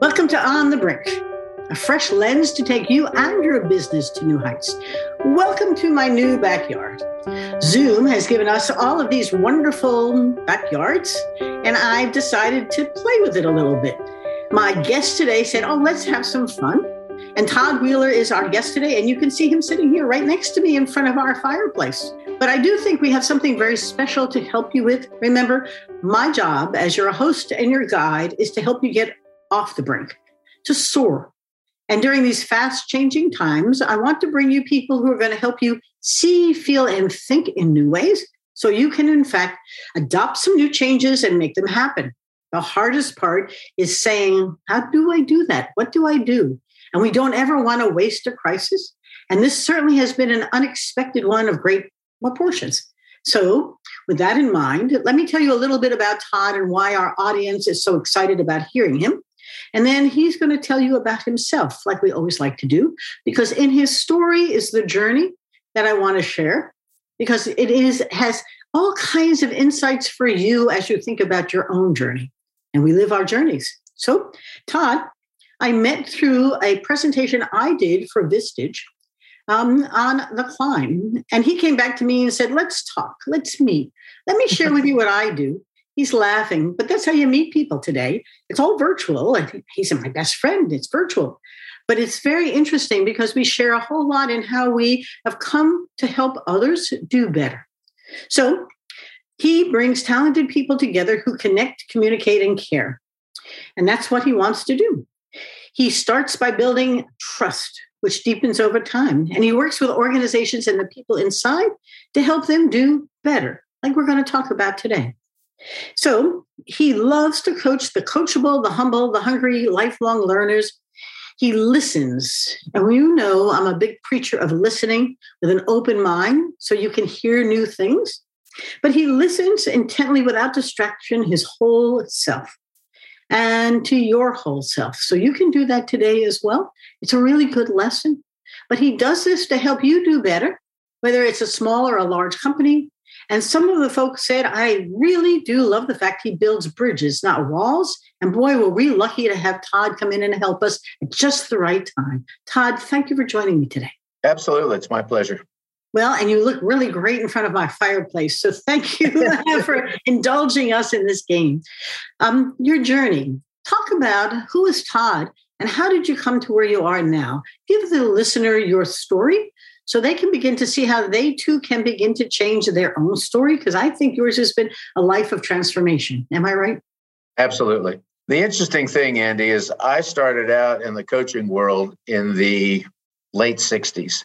Welcome to On the Brink, a fresh lens to take you and your business to new heights. Welcome to my new backyard. Zoom has given us all of these wonderful backyards, and I've decided to play with it a little bit. My guest today said, Oh, let's have some fun. And Todd Wheeler is our guest today, and you can see him sitting here right next to me in front of our fireplace. But I do think we have something very special to help you with. Remember, my job as your host and your guide is to help you get off the brink, to soar. And during these fast changing times, I want to bring you people who are going to help you see, feel, and think in new ways so you can, in fact, adopt some new changes and make them happen. The hardest part is saying, How do I do that? What do I do? And we don't ever want to waste a crisis. And this certainly has been an unexpected one of great proportions. So, with that in mind, let me tell you a little bit about Todd and why our audience is so excited about hearing him. And then he's going to tell you about himself, like we always like to do, because in his story is the journey that I want to share, because it is has all kinds of insights for you as you think about your own journey. And we live our journeys. So, Todd, I met through a presentation I did for Vistage um, on the climb. And he came back to me and said, Let's talk, let's meet. Let me share with you what I do. He's laughing, but that's how you meet people today. It's all virtual. He's my best friend, it's virtual. But it's very interesting because we share a whole lot in how we have come to help others do better. So he brings talented people together who connect, communicate, and care. And that's what he wants to do. He starts by building trust, which deepens over time. And he works with organizations and the people inside to help them do better, like we're going to talk about today. So he loves to coach the coachable, the humble, the hungry, lifelong learners. He listens. And you know, I'm a big preacher of listening with an open mind so you can hear new things. But he listens intently without distraction, his whole self and to your whole self. So you can do that today as well. It's a really good lesson. But he does this to help you do better, whether it's a small or a large company, and some of the folks said, I really do love the fact he builds bridges, not walls. And boy, were we lucky to have Todd come in and help us at just the right time. Todd, thank you for joining me today. Absolutely. It's my pleasure. Well, and you look really great in front of my fireplace. So thank you for indulging us in this game. Um, your journey. Talk about who is Todd and how did you come to where you are now? Give the listener your story so they can begin to see how they too can begin to change their own story. Because I think yours has been a life of transformation. Am I right? Absolutely. The interesting thing, Andy, is I started out in the coaching world in the late 60s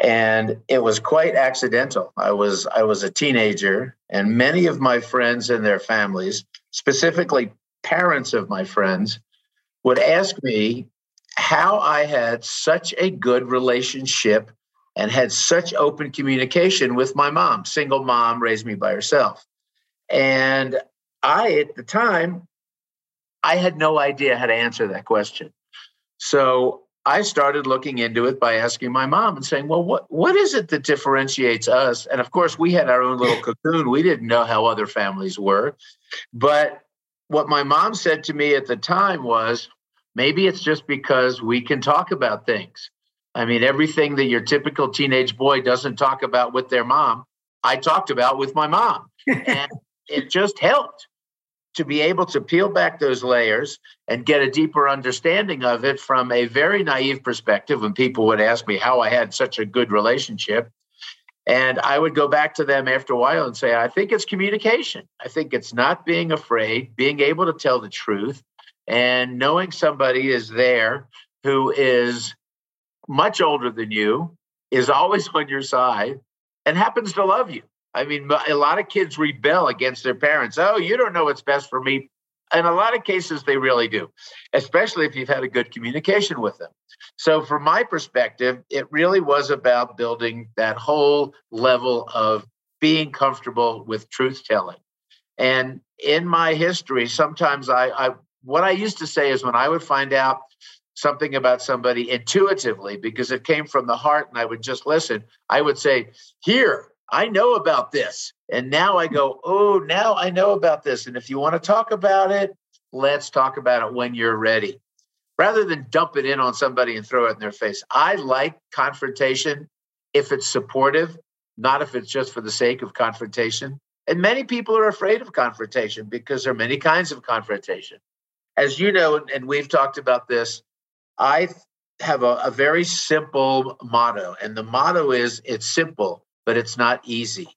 and it was quite accidental i was i was a teenager and many of my friends and their families specifically parents of my friends would ask me how i had such a good relationship and had such open communication with my mom. Single mom raised me by herself. And I, at the time, I had no idea how to answer that question. So I started looking into it by asking my mom and saying, Well, what, what is it that differentiates us? And of course, we had our own little cocoon. We didn't know how other families were. But what my mom said to me at the time was, Maybe it's just because we can talk about things. I mean, everything that your typical teenage boy doesn't talk about with their mom, I talked about with my mom. and it just helped to be able to peel back those layers and get a deeper understanding of it from a very naive perspective when people would ask me how I had such a good relationship. And I would go back to them after a while and say, I think it's communication. I think it's not being afraid, being able to tell the truth, and knowing somebody is there who is much older than you, is always on your side, and happens to love you. I mean, a lot of kids rebel against their parents. Oh, you don't know what's best for me. In a lot of cases, they really do, especially if you've had a good communication with them. So, from my perspective, it really was about building that whole level of being comfortable with truth telling. And in my history, sometimes I, I, what I used to say is when I would find out something about somebody intuitively because it came from the heart and I would just listen, I would say, Here, I know about this. And now I go, Oh, now I know about this. And if you want to talk about it, let's talk about it when you're ready. rather than dump it in on somebody and throw it in their face. I like confrontation if it's supportive, not if it's just for the sake of confrontation. And many people are afraid of confrontation because there are many kinds of confrontation. As you know, and we've talked about this, I have a, a very simple motto. And the motto is it's simple, but it's not easy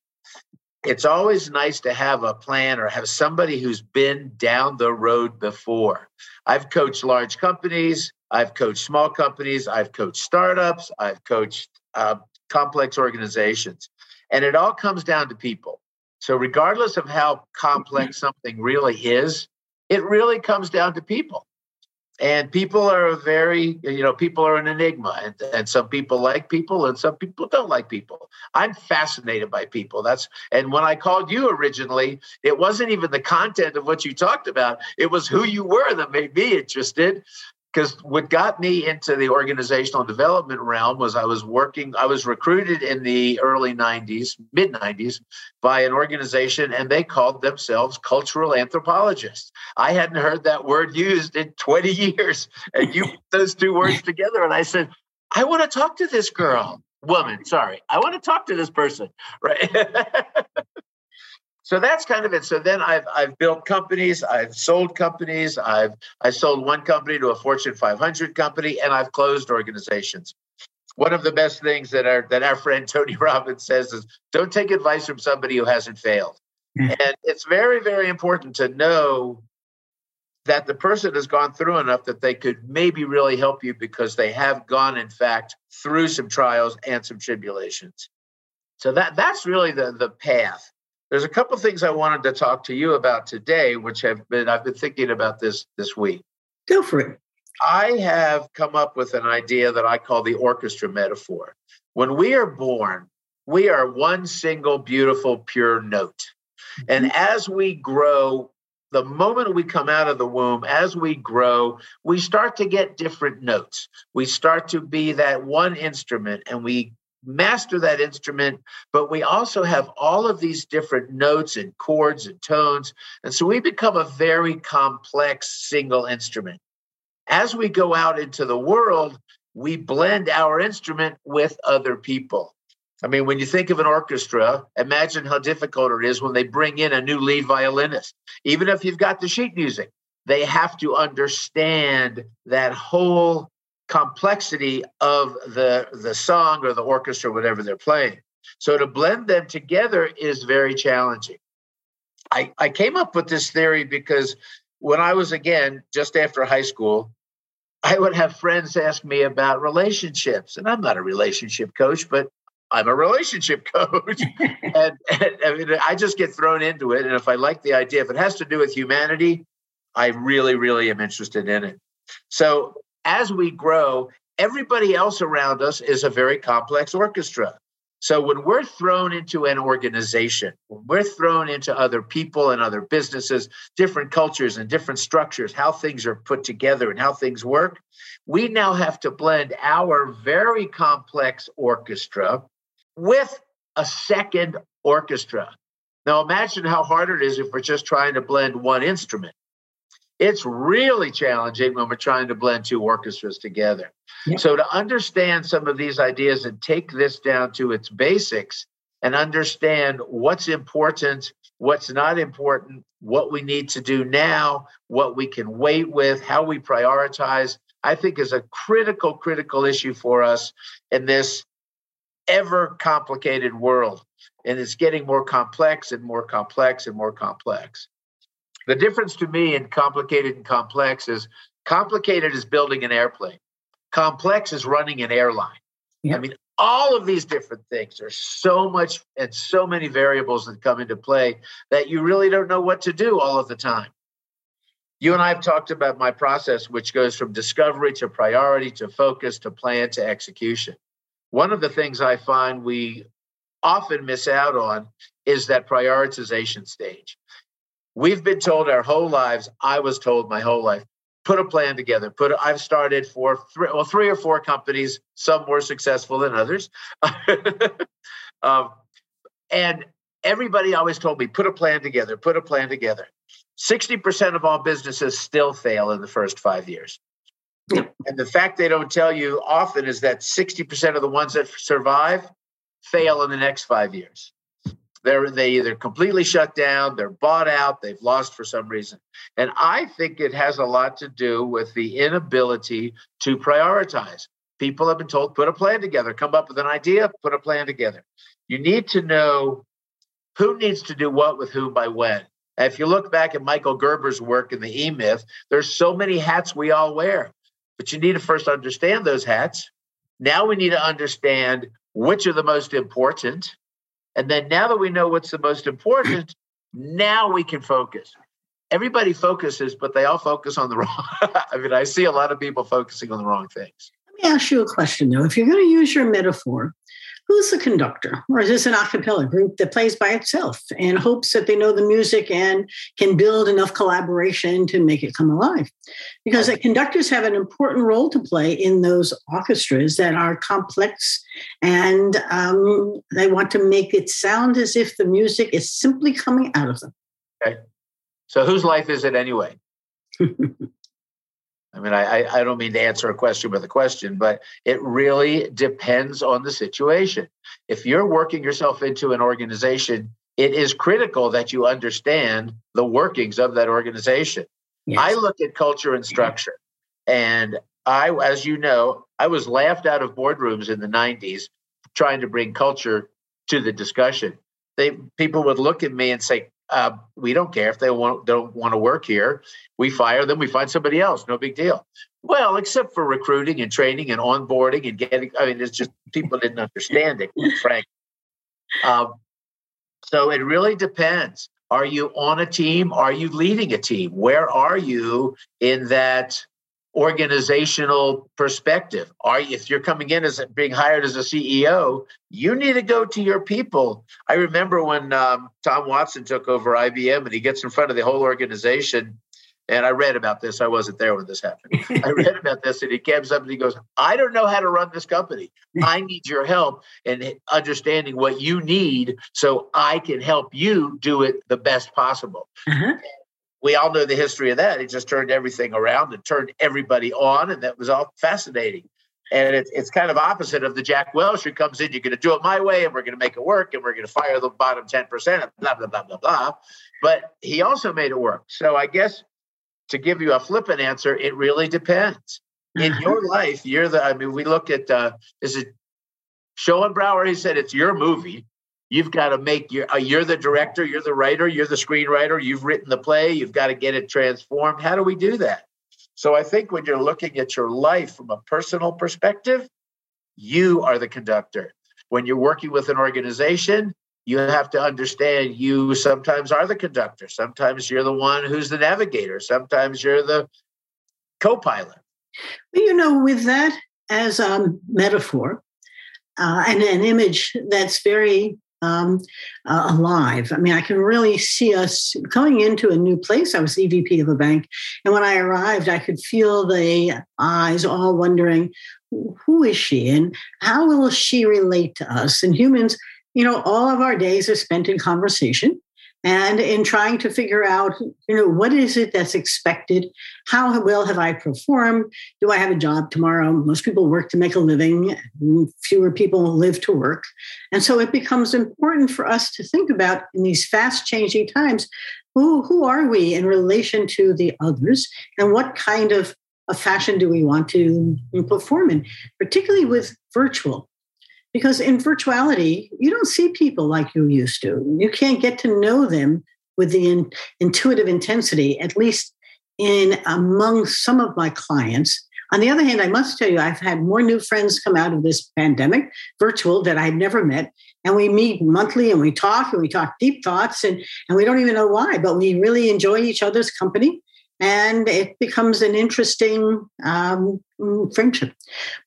it's always nice to have a plan or have somebody who's been down the road before. I've coached large companies, I've coached small companies, I've coached startups, I've coached uh, complex organizations. And it all comes down to people. So, regardless of how complex something really is, it really comes down to people and people are a very you know people are an enigma. And, and some people like people and some people don't like people. I'm fascinated by people. That's and when i called you originally it wasn't even the content of what you talked about. It was who you were that made me interested because what got me into the organizational development realm was I was working, I was recruited in the early 90s, mid 90s, by an organization, and they called themselves cultural anthropologists. I hadn't heard that word used in 20 years. And you put those two words together, and I said, I want to talk to this girl, woman, sorry. I want to talk to this person, right? so that's kind of it. So then I've I've built companies, I've sold companies, I've I sold one company to a Fortune 500 company, and I've closed organizations. One of the best things that our that our friend Tony Robbins says is don't take advice from somebody who hasn't failed. Mm-hmm. And it's very, very important to know that the person has gone through enough that they could maybe really help you because they have gone, in fact, through some trials and some tribulations. So that that's really the the path. There's a couple of things I wanted to talk to you about today, which have been I've been thinking about this this week. Go for it. I have come up with an idea that I call the orchestra metaphor. When we are born, we are one single beautiful pure note. And mm-hmm. as we grow, the moment we come out of the womb, as we grow, we start to get different notes. We start to be that one instrument and we master that instrument, but we also have all of these different notes and chords and tones. And so we become a very complex single instrument. As we go out into the world, we blend our instrument with other people. I mean, when you think of an orchestra, imagine how difficult it is when they bring in a new lead violinist. Even if you've got the sheet music, they have to understand that whole complexity of the the song or the orchestra whatever they're playing so to blend them together is very challenging i i came up with this theory because when i was again just after high school i would have friends ask me about relationships and i'm not a relationship coach but I'm a relationship coach. and, and, I mean, I just get thrown into it. And if I like the idea, if it has to do with humanity, I really, really am interested in it. So as we grow, everybody else around us is a very complex orchestra. So when we're thrown into an organization, when we're thrown into other people and other businesses, different cultures and different structures, how things are put together and how things work, we now have to blend our very complex orchestra with a second orchestra. Now imagine how hard it is if we're just trying to blend one instrument. It's really challenging when we're trying to blend two orchestras together. Yeah. So, to understand some of these ideas and take this down to its basics and understand what's important, what's not important, what we need to do now, what we can wait with, how we prioritize, I think is a critical, critical issue for us in this ever complicated world. And it's getting more complex and more complex and more complex. The difference to me in complicated and complex is complicated is building an airplane, complex is running an airline. Yep. I mean, all of these different things. There's so much and so many variables that come into play that you really don't know what to do all of the time. You and I have talked about my process, which goes from discovery to priority to focus to plan to execution. One of the things I find we often miss out on is that prioritization stage. We've been told our whole lives, I was told my whole life, put a plan together. Put i I've started for three, well, three or four companies, some more successful than others. um, and everybody always told me, put a plan together, put a plan together. 60% of all businesses still fail in the first five years. And the fact they don't tell you often is that 60% of the ones that survive fail in the next five years. They're they either completely shut down, they're bought out, they've lost for some reason. And I think it has a lot to do with the inability to prioritize. People have been told, put a plan together, come up with an idea, put a plan together. You need to know who needs to do what with who by when. if you look back at Michael Gerber's work in the E Myth, there's so many hats we all wear, but you need to first understand those hats. Now we need to understand which are the most important and then now that we know what's the most important, now we can focus. Everybody focuses, but they all focus on the wrong. I mean, I see a lot of people focusing on the wrong things. Let me ask you a question though. If you're going to use your metaphor, who's the conductor? Or is this an a cappella group that plays by itself and hopes that they know the music and can build enough collaboration to make it come alive? Because the conductors have an important role to play in those orchestras that are complex and um, they want to make it sound as if the music is simply coming out of them. Okay. So whose life is it anyway? I mean, I, I don't mean to answer a question with a question, but it really depends on the situation. If you're working yourself into an organization, it is critical that you understand the workings of that organization. Yes. I look at culture and structure. And I, as you know, I was laughed out of boardrooms in the 90s trying to bring culture to the discussion. They people would look at me and say, uh, we don't care if they don't want to work here. We fire them. We find somebody else. No big deal. Well, except for recruiting and training and onboarding and getting. I mean, it's just people didn't understand it. Frank. Um, so it really depends. Are you on a team? Are you leading a team? Where are you in that organizational perspective. Are if you're coming in as being hired as a CEO, you need to go to your people. I remember when um, Tom Watson took over IBM and he gets in front of the whole organization. And I read about this. I wasn't there when this happened. I read about this, and he comes up and he goes, "I don't know how to run this company. I need your help in understanding what you need, so I can help you do it the best possible." Uh-huh we all know the history of that. It just turned everything around and turned everybody on, and that was all fascinating. And it's it's kind of opposite of the Jack Welch who comes in, you're going to do it my way, and we're going to make it work, and we're going to fire the bottom 10%, blah, blah, blah, blah, blah. But he also made it work. So I guess to give you a flippant answer, it really depends. In your uh-huh. life, you're the, I mean, we look at, uh, is it Schoenbrower? He said it's your movie you've got to make your uh, you're the director you're the writer you're the screenwriter you've written the play you've got to get it transformed. How do we do that? So i think when you're looking at your life from a personal perspective you are the conductor. When you're working with an organization you have to understand you sometimes are the conductor. Sometimes you're the one who's the navigator. Sometimes you're the co-pilot. You know with that as a metaphor uh, and an image that's very um, uh, alive. I mean, I can really see us coming into a new place. I was EVP of a bank, and when I arrived, I could feel the eyes all wondering, who is she and how will she relate to us? And humans, you know, all of our days are spent in conversation and in trying to figure out you know what is it that's expected? How well have i performed? Do i have a job tomorrow? Most people work to make a living fewer people live to work. And so it becomes important for us to think about in these fast changing times who, who are we in relation to the others? And what kind of a fashion do we want to perform in? Particularly with virtual because in virtuality you don't see people like you used to. You can't get to know them with the in, intuitive intensity at least in among some of my clients. On the other hand i must tell you i've had more new friends come out of this pandemic virtual that i've never met. And we meet monthly and we talk and we talk deep thoughts and, and we don't even know why but we really enjoy each other's company and it becomes an interesting um, friendship.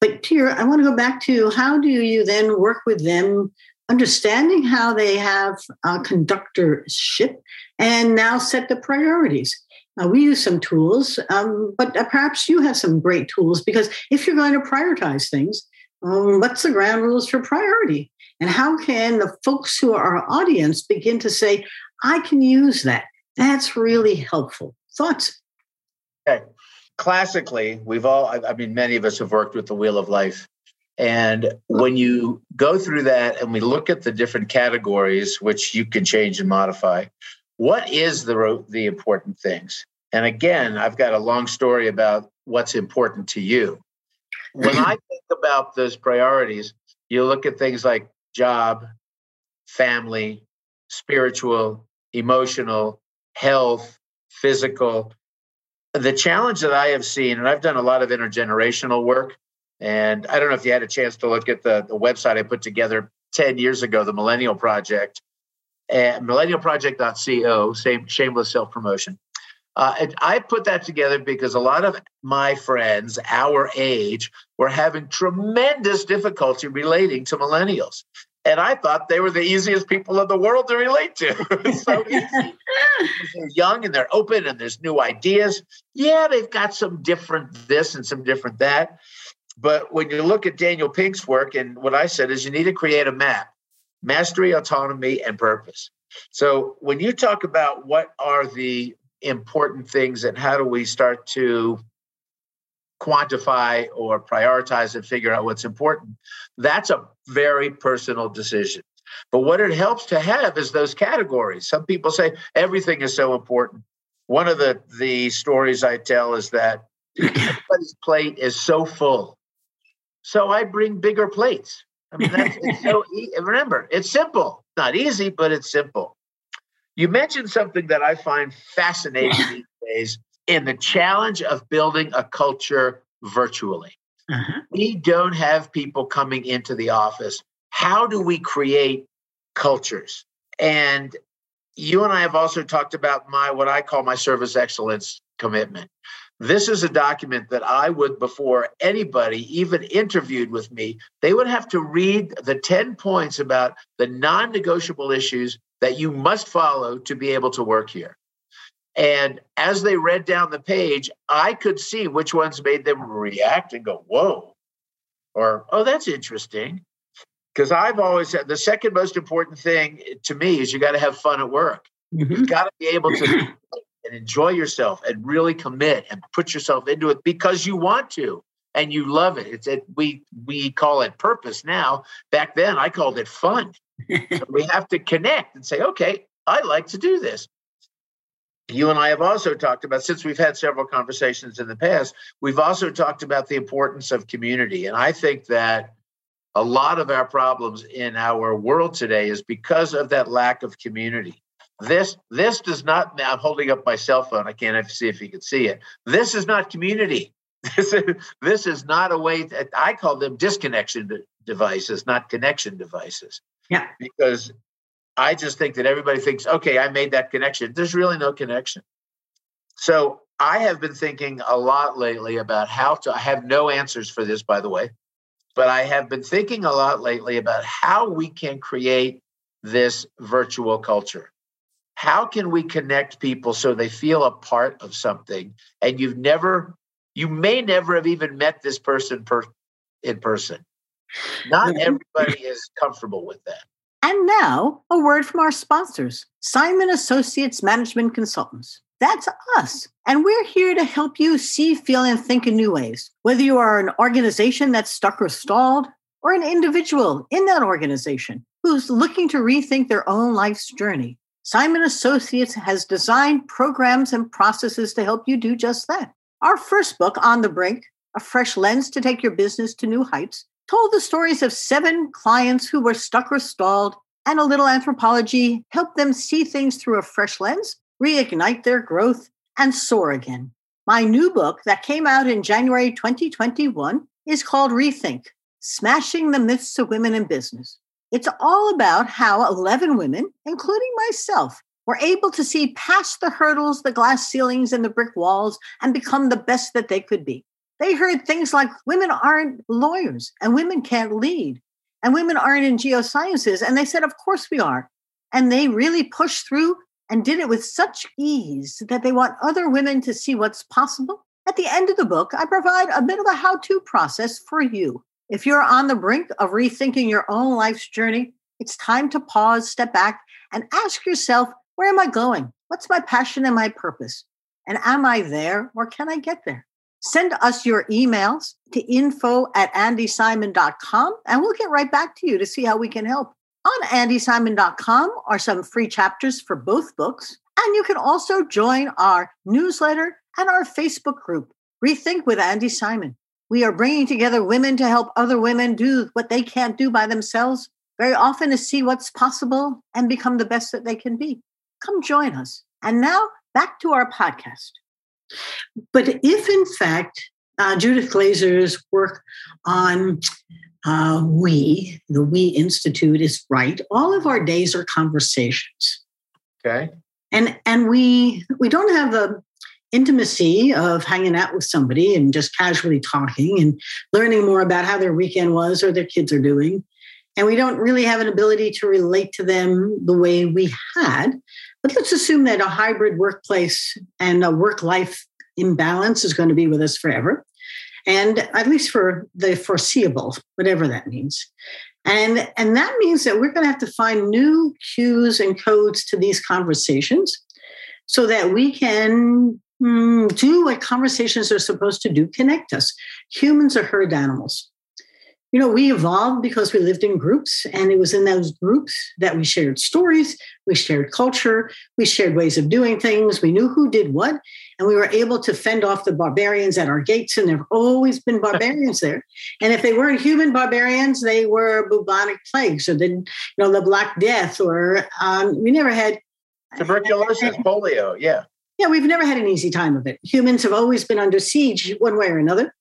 But here, I want to go back to how do you then work with them, understanding how they have a conductorship, and now set the priorities. Uh, we use some tools, um, but uh, perhaps you have some great tools because if you're going to prioritize things, um, what's the ground rules for priority? And how can the folks who are our audience begin to say, I can use that? That's really helpful. Thoughts? Okay. classically, we've all, I, mean, many of us have worked with the Wheel of Life. And when you go through that and we look at the different categories, which you can change and modify, what is the, the important things? And again, I've got a long story about what's important to you. When I think about those priorities, you look at things like job, family, spiritual, emotional, health, physical. The challenge that I have seen, and I've done a lot of intergenerational work, and I don't know if you had a chance to look at the, the website I put together 10 years ago, the Millennial Project, and millennialproject.co, same shameless self promotion. Uh, I put that together because a lot of my friends, our age, were having tremendous difficulty relating to millennials. And I thought they were the easiest people in the world to relate to. so easy. they're young and they're open and there's new ideas. Yeah, they've got some different this and some different that. But when you look at Daniel Pink's work, and what I said is you need to create a map mastery, autonomy, and purpose. So when you talk about what are the important things and how do we start to quantify or prioritize and figure out what's important, that's a very personal decision. But what it helps to have is those categories. Some people say everything is so important. One of the, the stories I tell is that everybody's plate is so full. So I bring bigger plates. I mean, that's it's so e- remember, it's simple. Not easy, but it's simple. You mentioned something that I find fascinating these days in the challenge of building a culture virtually. Uh-huh. We don't have people coming into the office. How do we create cultures? And you and I have also talked about my what I call my service excellence commitment. This is a document that I would, before anybody even interviewed with me, they would have to read the 10 points about the non negotiable issues that you must follow to be able to work here. And as they read down the page, I could see which ones made them react and go, whoa, or, oh, that's interesting. Because I've always said the second most important thing to me is you got to have fun at work. Mm-hmm. You've got to be able to and enjoy yourself and really commit and put yourself into it because you want to and you love it. It's it, we we call it purpose now. Back then, I called it fun. so we have to connect and say, okay, I like to do this. You and I have also talked about, since we've had several conversations in the past, we've also talked about the importance of community. And I think that a lot of our problems in our world today is because of that lack of community. This this does not. I'm holding up my cell phone. I can't see if you can see it. This is not community. This is, this is not a way. To, I call them disconnection devices, not connection devices. Yeah. Because I just think that everybody thinks, okay, I made that connection. There's really no connection. So I have been thinking a lot lately about how to. I have no answers for this, by the way, but I have been thinking a lot lately about how we can create this virtual culture how can we connect people so they feel a part of something and you've never you may never have even met this person per, in person not everybody is comfortable with that and now a word from our sponsors simon associates management consultants that's us and we're here to help you see feel and think in new ways whether you are an organization that's stuck or stalled or an individual in that organization who's looking to rethink their own life's journey Simon Associates has designed programs and processes to help you do just that. Our first book, On the Brink, A Fresh Lens to Take Your Business to New Heights, told the stories of seven clients who were stuck or stalled, and a little anthropology helped them see things through a fresh lens, reignite their growth, and soar again. My new book that came out in January 2021 is called Rethink Smashing the Myths of Women in Business. It's all about how 11 women, including myself, were able to see past the hurdles, the glass ceilings, and the brick walls and become the best that they could be. They heard things like women aren't lawyers and women can't lead and women aren't in geosciences. And they said, Of course we are. And they really pushed through and did it with such ease that they want other women to see what's possible. At the end of the book, I provide a bit of a how to process for you if you're on the brink of rethinking your own life's journey, it's time to pause, step back, and ask yourself where am I going? What's my passion and my purpose? And am I there or can I get there? Send us your emails to info at andysimon.com and we'll get right back to you to see how we can help. On andysimon.com are some free chapters for both books. And you can also join our newsletter and our Facebook group, Rethink with Andy Simon. We are bringing together women to help other women do what they can't do by themselves, very often to see what's possible and become the best that they can be. Come join us. And now back to our podcast. But if, in fact, uh, Judith Glaser's work on uh, we, the We Institute, is right, all of our days are conversations. Okay. And and we we don't have the intimacy of hanging out with somebody and just casually talking and learning more about how their weekend was or their kids are doing. And we don't really have an ability to relate to them the way we had. But let's assume that a hybrid workplace and a work life imbalance is going to be with us forever, and at least for the foreseeable, whatever that means. And, and that means that we're going to have to find new cues and codes to these conversations so that we can mm, do what conversations are supposed to do connect us. Humans are herd animals you know, we evolved because we lived in groups, and it was in those groups that we shared stories, we shared culture, we shared ways of doing things, we knew who did what, and we were able to fend off the barbarians at our gates, and there have always been barbarians there. And if they weren't human barbarians, they were bubonic plagues or the, you know, the Black Death, or um, we never had tuberculosis, polio, yeah. Yeah, we've never had an easy time of it. Humans have always been under siege one way or another.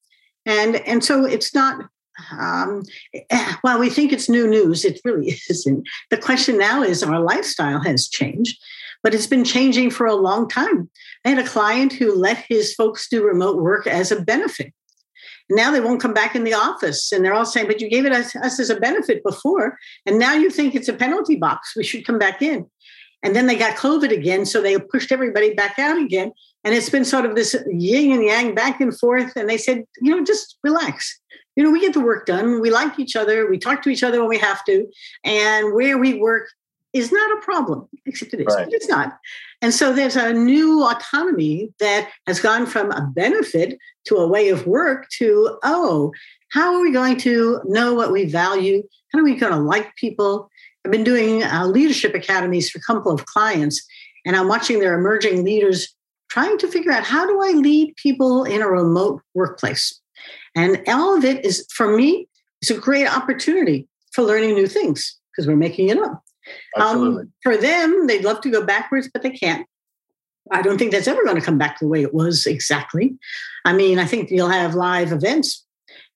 And, and so it's not um, well, we think it's new news. It really isn't. The question now is our lifestyle has changed, but it's been changing for a long time. I had a client who let his folks do remote work as a benefit. Now they won't come back in the office. And they're all saying, but you gave it us, us as a benefit before. And now you think it's a penalty box. We should come back in. And then they got COVID again. So they pushed everybody back out again. And it's been sort of this yin and yang back and forth. And they said, you know, just relax you know, we get the work done. We like each other. We talk to each other when we have to. And where we work is not a problem, except it is, right. but it's not. And so there's a new autonomy that has gone from a benefit to a way of work to, oh, how are we going to know what we value? How are we going to like people? I've been doing uh, leadership academies for a couple of clients, and I'm watching their emerging leaders trying to figure out how do I lead people in a remote workplace? And all of it is, for me, it's a great opportunity for learning new things because we're making it up. Um, for them, they'd love to go backwards, but they can't. I don't think that's ever going to come back the way it was exactly. I mean, I think you'll have live events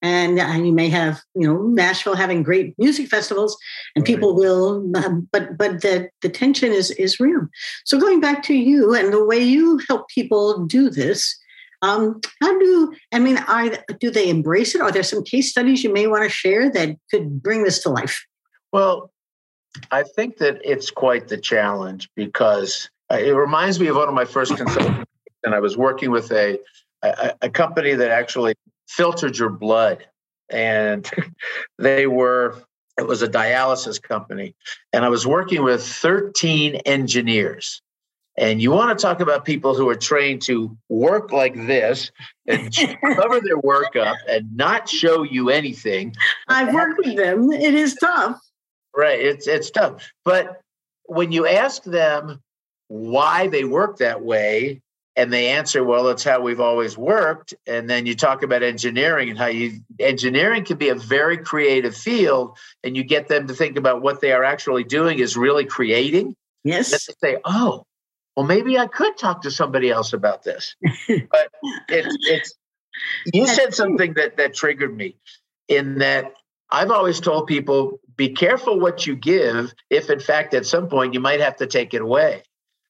and, and you may have, you know, Nashville having great music festivals and right. people will, um, but, but the, the tension is, is real. So going back to you and the way you help people do this, um, how do I mean? Are do they embrace it? Are there some case studies you may want to share that could bring this to life? Well, I think that it's quite the challenge because it reminds me of one of my first consultants, and I was working with a, a, a company that actually filtered your blood, and they were it was a dialysis company, and I was working with 13 engineers and you want to talk about people who are trained to work like this and cover their work up and not show you anything. I've worked with them. It is tough. Right. It's it's tough. But when you ask them why they work that way, and they answer, well, it's how we've always worked. And then you talk about engineering and how you engineering can be a very creative field, and you get them to think about what they are actually doing is really creating. Yes. And they say, oh, well, maybe I could talk to somebody else about this. but it's it's you said something that that triggered me in that I've always told people be careful what you give if in fact at some point you might have to take it away.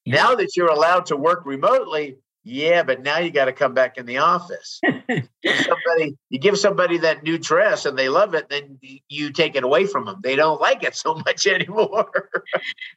Yeah. Now that you're allowed to work remotely, yeah, but now you got to come back in the office. somebody, you give somebody that new dress and they love it, then you take it away from them. They don't like it so much anymore.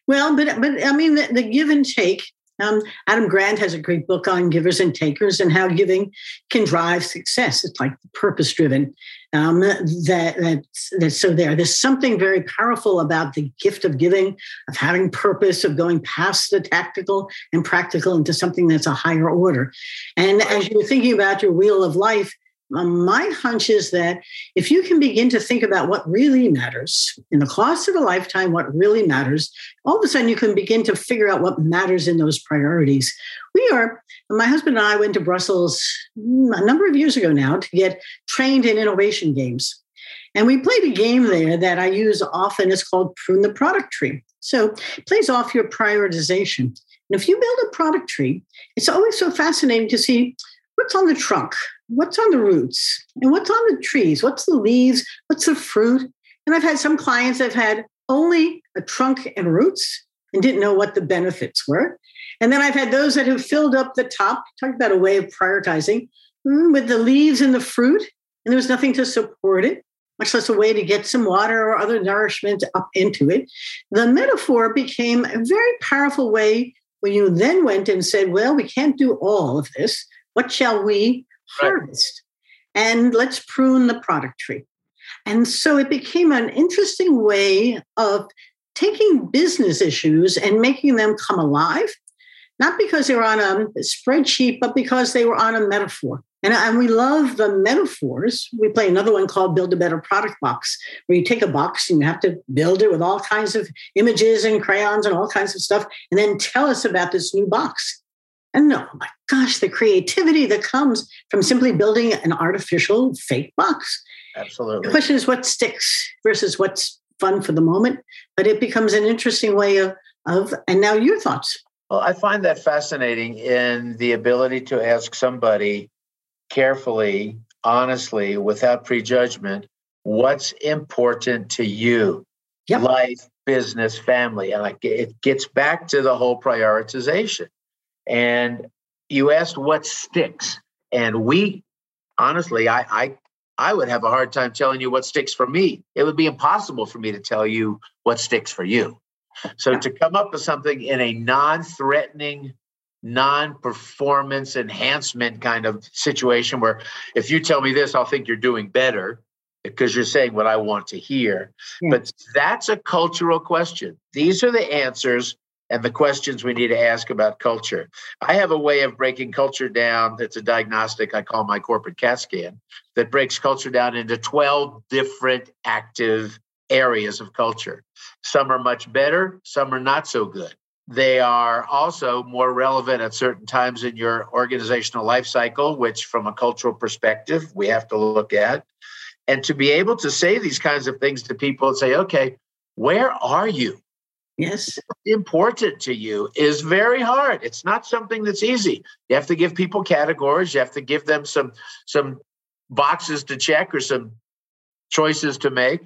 well, but but I mean, the, the give and take Um, Adam Grant has a great book on givers and takers and how giving can drive success. It's like purpose driven. Um, that, that's, that's so there. There's something very powerful about the gift of giving, of having purpose, of going past the tactical and practical into something that's a higher order. And as you're thinking about your wheel of life, my hunch is that if you can begin to think about what really matters in the cost of a lifetime, what really matters, all of a sudden you can begin to figure out what matters in those priorities. We are, my husband and I went to Brussels mm, a number of years ago now to get trained in innovation games. And we played a game there that I use often. It's called Prune the Product Tree. So it plays off your prioritization. And if you build a product tree, it's always so fascinating to see what's on the trunk, what's on the roots, and what's on the trees, what's the leaves, what's the fruit. And I've had some clients that have had only a trunk and roots and didn't know what the benefits were. And then I've had those that have filled up the top, talk about a way of prioritizing, mm, with the leaves and the fruit, and there was nothing to support it, much less a way to get some water or other nourishment up into it. The metaphor became a very powerful way when you then went and said, well, we can't do all of this. What shall we harvest? Right. And let's prune the product tree. And so it became an interesting way of taking business issues and making them come alive, not because they were on a spreadsheet, but because they were on a metaphor. And, and we love the metaphors. We play another one called Build a Better Product Box, where you take a box and you have to build it with all kinds of images and crayons and all kinds of stuff, and then tell us about this new box. And oh my gosh, the creativity that comes from simply building an artificial fake box. Absolutely. The question is what sticks versus what's fun for the moment, but it becomes an interesting way of, of and now your thoughts. Well, I find that fascinating in the ability to ask somebody carefully, honestly, without prejudgment, what's important to you? Yep. Life, business, family. And like it gets back to the whole prioritization. And you asked what sticks. And we, honestly, I, I, I would have a hard time telling you what sticks for me. It would be impossible for me to tell you what sticks for you. So to come up with something in a non-threatening, non-performance enhancement kind of situation where if you tell me this, I'll think you're doing better because you're saying what I want to hear. Yes. But that's a cultural question. These are the answers and the questions we need to ask about culture. I have a way of breaking culture down. It's a diagnostic I call my corporate CAT scan that breaks culture down into 12 different active areas of culture. Some are much better, some are not so good. They are also more relevant at certain times in your organizational life cycle, which, from a cultural perspective, we have to look at. And to be able to say these kinds of things to people and say, okay, where are you? Yes. Important to you is very hard. It's not something that's easy. You have to give people categories. You have to give them some some boxes to check or some choices to make.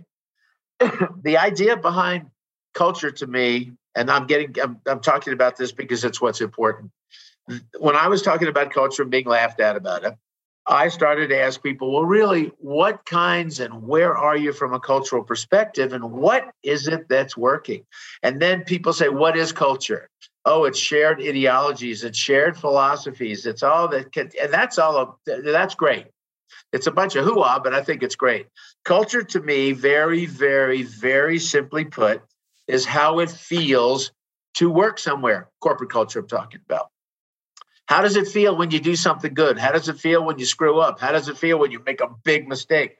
the idea behind culture to me, and I'm getting I'm, I'm talking about this because it's what's important. When I was talking about culture and being laughed at about it, I started to ask people, well, really, what kinds and where are you from a cultural perspective, and what is it that's working? And then people say, what is culture? Oh, it's shared ideologies, it's shared philosophies, it's all that, can, and that's all. Of, that's great. It's a bunch of hoo-ah, but I think it's great. Culture, to me, very, very, very simply put, is how it feels to work somewhere. Corporate culture, I'm talking about. How does it feel when you do something good? How does it feel when you screw up? How does it feel when you make a big mistake?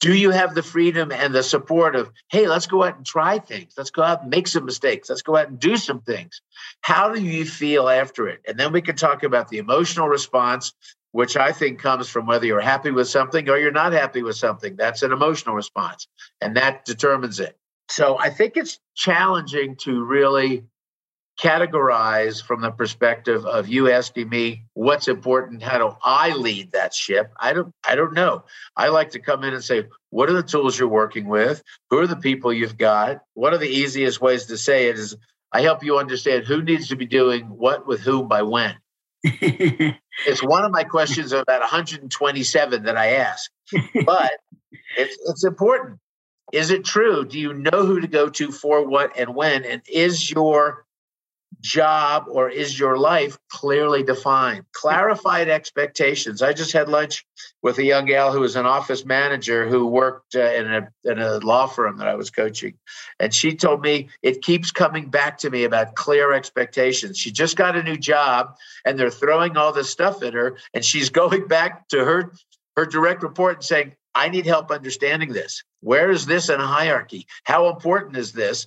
Do you have the freedom and the support of, hey, let's go out and try things. Let's go out and make some mistakes. Let's go out and do some things. How do you feel after it? And then we can talk about the emotional response, which I think comes from whether you're happy with something or you're not happy with something. That's an emotional response, and that determines it. So I think it's challenging to really categorize from the perspective of you asking me what's important how do i lead that ship? I don't i don't know. I like to come in and say what are the tools you're working with? Who are the people you've got? One of the easiest ways to say it is i help you understand who needs to be doing what with whom by when. It's one of my questions of about 127 that i ask. But it's, it's important. Is it true? Do you know who to go to for what and when? And is your job or is your life clearly defined? Clarified expectations. I just had lunch with a young gal who was an office manager who worked uh, in, a, in a law firm that I was coaching. And she told me it keeps coming back to me about clear expectations. She just got a new job and they're throwing all this stuff at her. And she's going back to her, her direct report and saying, I need help understanding this. Where is this in a hierarchy? How important is this?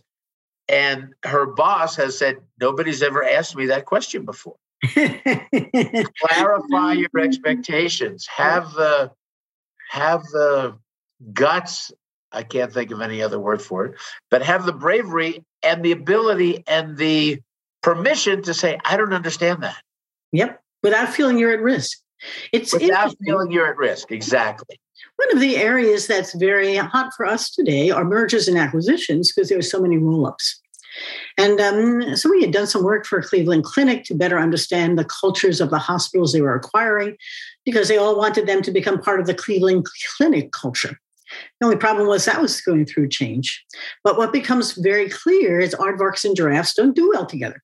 And her boss has said, Nobody's ever asked me that question before. Clarify your expectations. Have the have the guts. I can't think of any other word for it, but have the bravery and the ability and the permission to say, I don't understand that. Yep. Without feeling you're at risk. It's without feeling you're at risk. Exactly. One of the areas that's very hot for us today are mergers and acquisitions because there are so many roll ups. And um, so we had done some work for Cleveland Clinic to better understand the cultures of the hospitals they were acquiring because they all wanted them to become part of the Cleveland Clinic culture. The only problem was that was going through change. But what becomes very clear is aardvarks and giraffes don't do well together.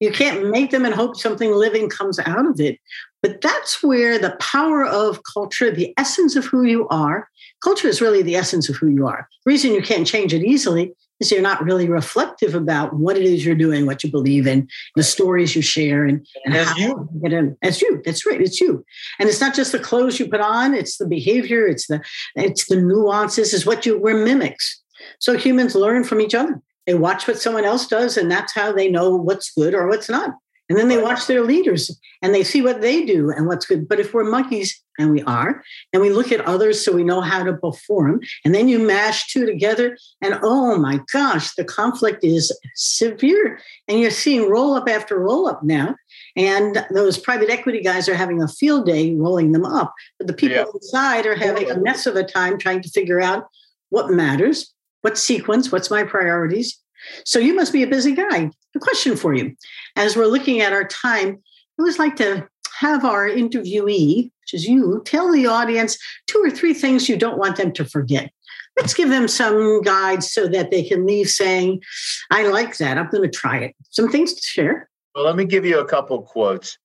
You can't make them and hope something living comes out of it. But that's where the power of culture, the essence of who you are, culture is really the essence of who you are. The reason you can't change it easily is you're not really reflective about what it is you're doing, what you believe in, the stories you share, and, and as you get in. As you, that's right, it's you. And it's not just the clothes you put on; it's the behavior, it's the it's the nuances, is what you we're mimics. So humans learn from each other. They watch what someone else does, and that's how they know what's good or what's not. And then they watch their leaders and they see what they do and what's good. But if we're monkeys, and we are, and we look at others so we know how to perform, and then you mash two together, and oh my gosh, the conflict is severe. And you're seeing roll up after roll up now. And those private equity guys are having a field day rolling them up. But the people yeah. inside are having a mess of a time trying to figure out what matters, what sequence, what's my priorities. So you must be a busy guy. A question for you. As we're looking at our time, I always like to have our interviewee, which is you, tell the audience two or three things you don't want them to forget. Let's give them some guides so that they can leave saying, I like that. I'm going to try it. Some things to share. Well, let me give you a couple quotes.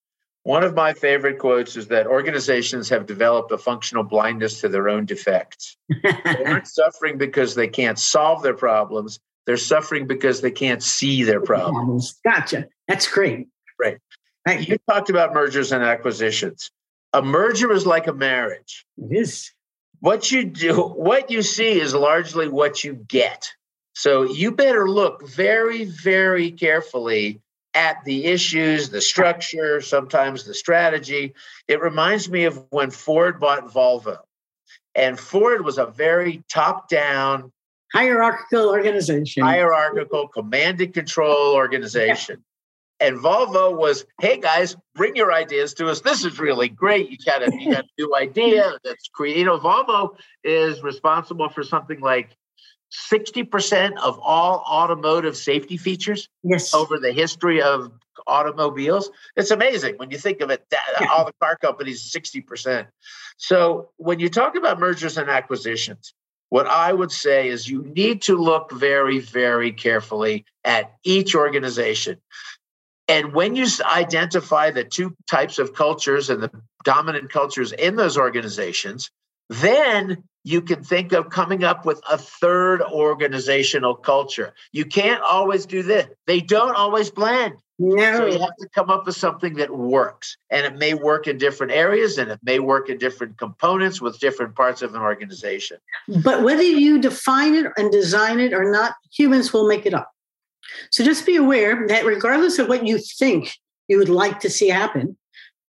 One of my favorite quotes is that organizations have developed a functional blindness to their own defects. they aren't suffering because they can't solve their problems. They're suffering because they can't see their problems. Gotcha. That's great. Right. right. You talked about mergers and acquisitions. A merger is like a marriage. It is. What you do, what you see is largely what you get. So you better look very, very carefully at the issues, the structure, sometimes the strategy. It reminds me of when Ford bought Volvo. And Ford was a very top down, hierarchical organization. Hierarchical, command and control organization. Yeah. And Volvo was, hey guys, bring your ideas to us. This is really great. You got a, you got a new idea that's creative. You know, Volvo is responsible for something like 60% of all automotive safety features yes. over the history of automobiles. It's amazing when you think of it, that, yeah. all the car companies, 60%. So when you talk about mergers and acquisitions, what I would say is you need to look very, very carefully at each organization. And when you identify the two types of cultures and the dominant cultures in those organizations, then you can think of coming up with a third organizational culture. You can't always do this. They don't always blend. No. So you have to come up with something that works. And it may work in different areas and it may work in different components with different parts of an organization. But whether you define it and design it or not, humans will make it up. So just be aware that regardless of what you think you would like to see happen,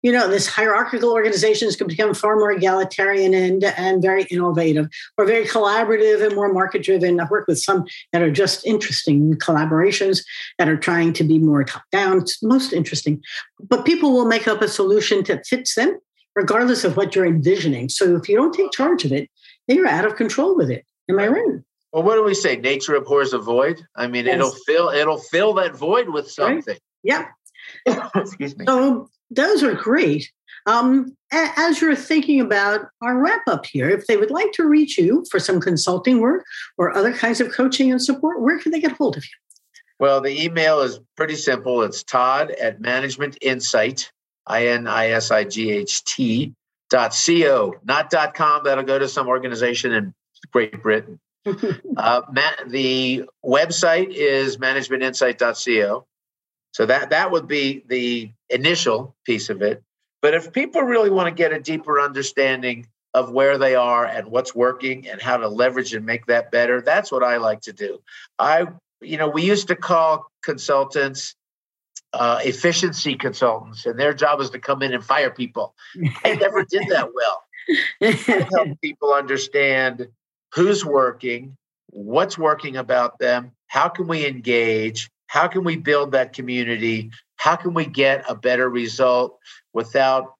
you know, this hierarchical organizations can become far more egalitarian and, and very innovative or very collaborative and more market driven. I've worked with some that are just interesting collaborations that are trying to be more top down. It's most interesting. But people will make up a solution that fits them, regardless of what you're envisioning. So if you don't take charge of it, then you're out of control with it. Am I right? Well, what do we say? Nature abhors a void. I mean, yes. it'll fill it'll fill that void with something. Right? Yeah. Excuse me. So those are great. Um, as you're thinking about our wrap up here, if they would like to reach you for some consulting work or other kinds of coaching and support, where can they get hold of you? Well, the email is pretty simple. It's Todd at Management Insight, I N I S I G H T dot co, not dot com. That'll go to some organization in Great Britain. uh, ma- the website is managementinsight.co. So that that would be the initial piece of it. But if people really want to get a deeper understanding of where they are and what's working and how to leverage and make that better, that's what I like to do. I, you know, we used to call consultants uh, efficiency consultants, and their job is to come in and fire people. I never did that well. I help people understand who's working, what's working about them, how can we engage, how can we build that community, how can we get a better result without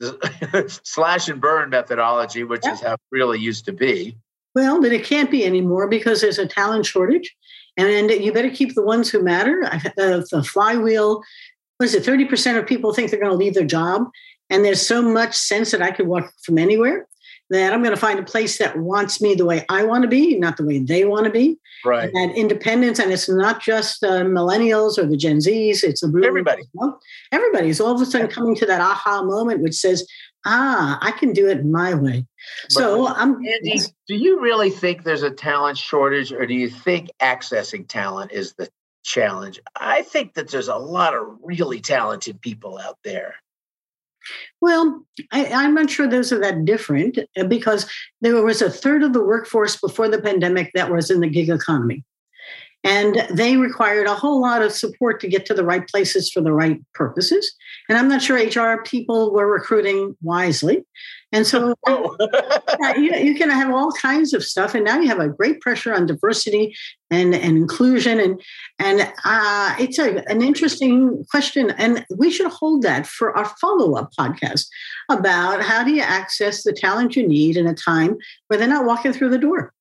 slash and burn methodology, which yeah. is how it really used to be. Well, but it can't be anymore because there's a talent shortage. And you better keep the ones who matter. The, flywheel, what is it? 30% of people think they're going to leave their job. And there's so much sense that I could work from anywhere that I'm going to find a place that wants me the way I want to be, not the way they want to be. Right. And that independence, and it's not just uh, millennials or the Gen Zs. It's the blue. Everybody. Everybody's all of a sudden coming to that aha moment, which says, "Ah, I can do it my way." But so I'm. Andy, do you really think there's a talent shortage, or do you think accessing talent is the challenge? I think that there's a lot of really talented people out there. Well, I, am not sure those are that different uh, because there was a third of the workforce before the pandemic that was in the gig economy. And they required a whole lot of support to get to the right places for the right purposes. And I'm not sure HR people were recruiting wisely. And so oh. you, you, can have all kinds of stuff. And now you have a great pressure on diversity and, and inclusion. And, and uh, it's a, an interesting question. And we should hold that for our follow up podcast about how do you access the talent you need in a time where they're not walking through the door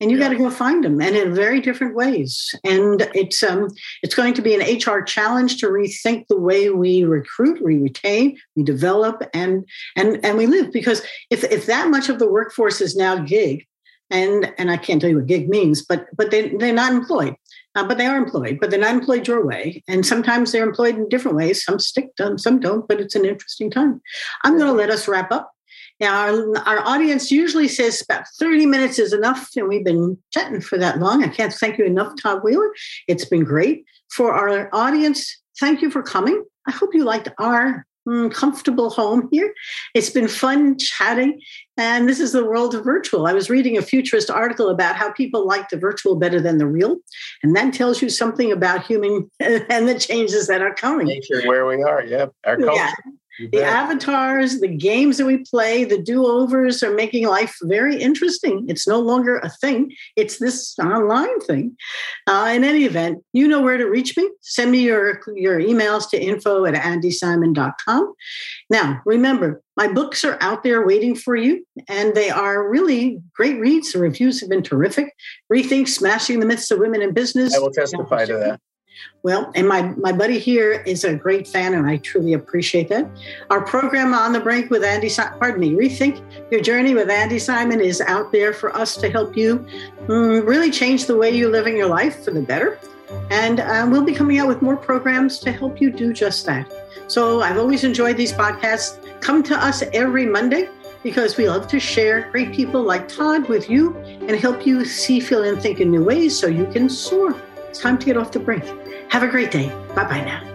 and you yeah. got to go find them and in very different ways. And it's um it's going to be an hr challenge to rethink the way we recruit we retain we develop and and and we live. Because if if that much of the workforce is now gig and and i can't tell you what gig means but but they, they're not employed. Uh, but they are employed but they're not employed your way. And sometimes they're employed in different ways. Some stick some don't but it's an interesting time. I'm going to let us wrap up now, our, our audience usually says about 30 minutes is enough, and we've been chatting for that long. I can't thank you enough, Todd Wheeler. It's been great. For our audience, thank you for coming. I hope you liked our mm, comfortable home here. It's been fun chatting, and this is the world of virtual. I was reading a futurist article about how people like the virtual better than the real, and that tells you something about human and the changes that are coming. Nature, where we are, yeah, our culture. Yeah the avatars, the games that we play, the do overs are making life very interesting. It's no longer a thing, it's this online thing. Uh, in any event, you know where to reach me. Send me your, your emails to info at andysimon.com. Now, remember, my books are out there waiting for you, and they are really great reads. The reviews have been terrific. Rethink Smashing the Myths of Women in Business. I will testify to that. Well, and my, my buddy here is a great fan, and I truly appreciate that. Our program on the brink with Andy, pardon me, Rethink Your Journey with Andy Simon is out there for us to help you um, really change the way you're living your life for the better. And uh, we'll be coming out with more programs to help you do just that. So I've always enjoyed these podcasts. Come to us every Monday because we love to share great people like Todd with you and help you see, feel, and think in new ways so you can soar. It's time to get off the brink. Have a great day. Bye bye now.